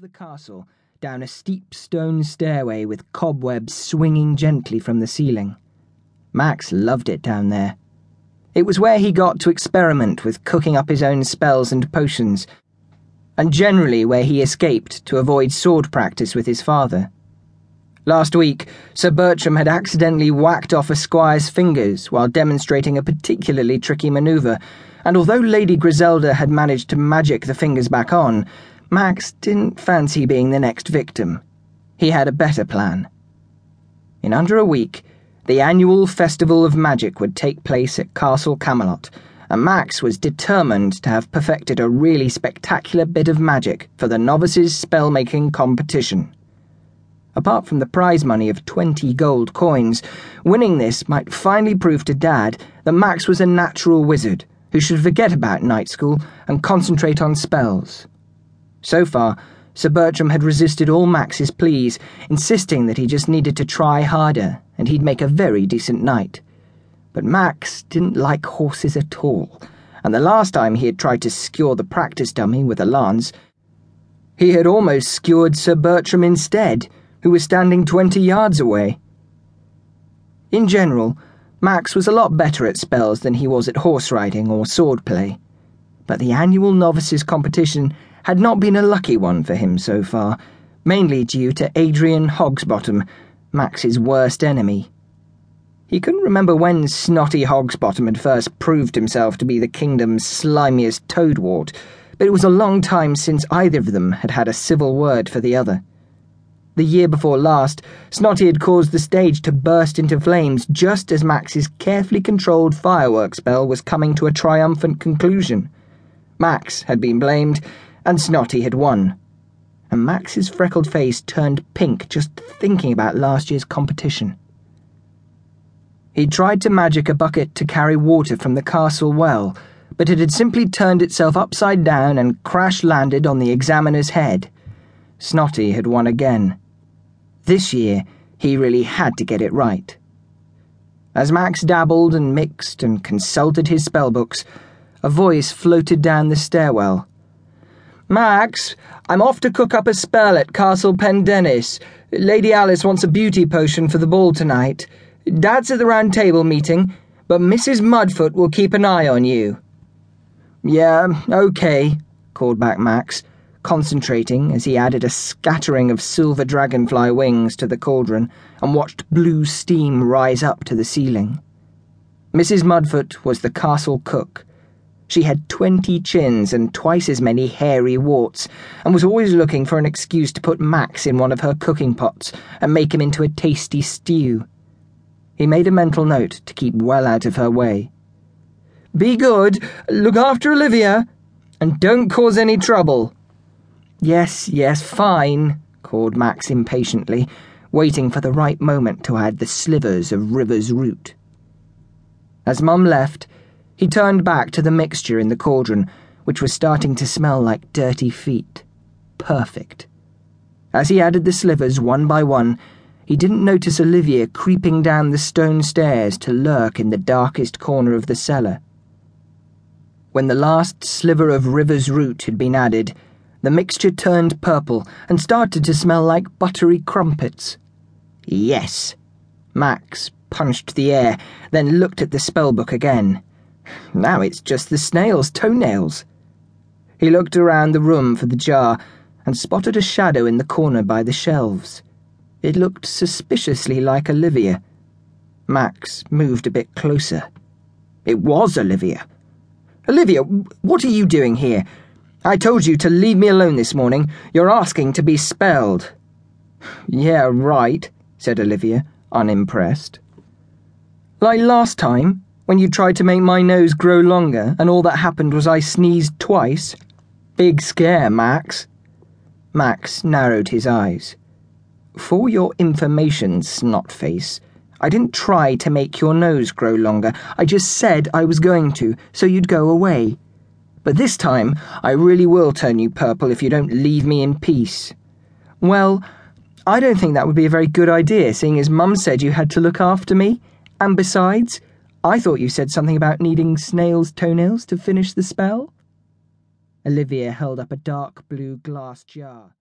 the castle, down a steep stone stairway with cobwebs swinging gently from the ceiling. Max loved it down there. It was where he got to experiment with cooking up his own spells and potions, and generally where he escaped to avoid sword practice with his father. Last week, Sir Bertram had accidentally whacked off a squire's fingers while demonstrating a particularly tricky maneuver, and although Lady Griselda had managed to magic the fingers back on, Max didn't fancy being the next victim. He had a better plan. In under a week, the annual Festival of Magic would take place at Castle Camelot, and Max was determined to have perfected a really spectacular bit of magic for the novices' spellmaking competition. Apart from the prize money of 20 gold coins, winning this might finally prove to Dad that Max was a natural wizard who should forget about knight school and concentrate on spells. So far, Sir Bertram had resisted all Max's pleas, insisting that he just needed to try harder and he'd make a very decent knight. But Max didn't like horses at all, and the last time he had tried to skewer the practice dummy with a lance, he had almost skewered Sir Bertram instead, who was standing twenty yards away. In general, Max was a lot better at spells than he was at horse riding or sword play, but the annual novices competition had not been a lucky one for him so far, mainly due to Adrian Hogsbottom, Max's worst enemy. He couldn't remember when snotty Hogsbottom had first proved himself to be the kingdom's slimiest toadwort, but it was a long time since either of them had had a civil word for the other. The year before last, Snotty had caused the stage to burst into flames just as Max's carefully controlled fireworks spell was coming to a triumphant conclusion. Max had been blamed, and Snotty had won. And Max's freckled face turned pink just thinking about last year's competition. He tried to magic a bucket to carry water from the castle well, but it had simply turned itself upside down and crash landed on the examiner's head. Snotty had won again. This year, he really had to get it right. As Max dabbled and mixed and consulted his spellbooks, a voice floated down the stairwell. Max, I'm off to cook up a spell at Castle Pendennis. Lady Alice wants a beauty potion for the ball tonight. Dad's at the round table meeting, but Mrs. Mudfoot will keep an eye on you. Yeah, okay, called back Max, concentrating as he added a scattering of silver dragonfly wings to the cauldron and watched blue steam rise up to the ceiling. Mrs. Mudfoot was the castle cook she had twenty chins and twice as many hairy warts, and was always looking for an excuse to put Max in one of her cooking pots and make him into a tasty stew. He made a mental note to keep well out of her way. Be good, look after Olivia, and don't cause any trouble. Yes, yes, fine, called Max impatiently, waiting for the right moment to add the slivers of River's root. As Mum left, he turned back to the mixture in the cauldron, which was starting to smell like dirty feet. Perfect. As he added the slivers one by one, he didn't notice Olivia creeping down the stone stairs to lurk in the darkest corner of the cellar. When the last sliver of river's root had been added, the mixture turned purple and started to smell like buttery crumpets. Yes. Max punched the air, then looked at the spellbook again. Now it's just the snail's toenails. He looked around the room for the jar and spotted a shadow in the corner by the shelves. It looked suspiciously like Olivia. Max moved a bit closer. It was Olivia. Olivia, what are you doing here? I told you to leave me alone this morning. You're asking to be spelled. Yeah, right, said Olivia, unimpressed. Like last time? When you tried to make my nose grow longer and all that happened was I sneezed twice? Big scare, Max. Max narrowed his eyes. For your information, snotface, I didn't try to make your nose grow longer. I just said I was going to, so you'd go away. But this time, I really will turn you purple if you don't leave me in peace. Well, I don't think that would be a very good idea, seeing as Mum said you had to look after me. And besides, I thought you said something about needing snail's toenails to finish the spell? Olivia held up a dark blue glass jar.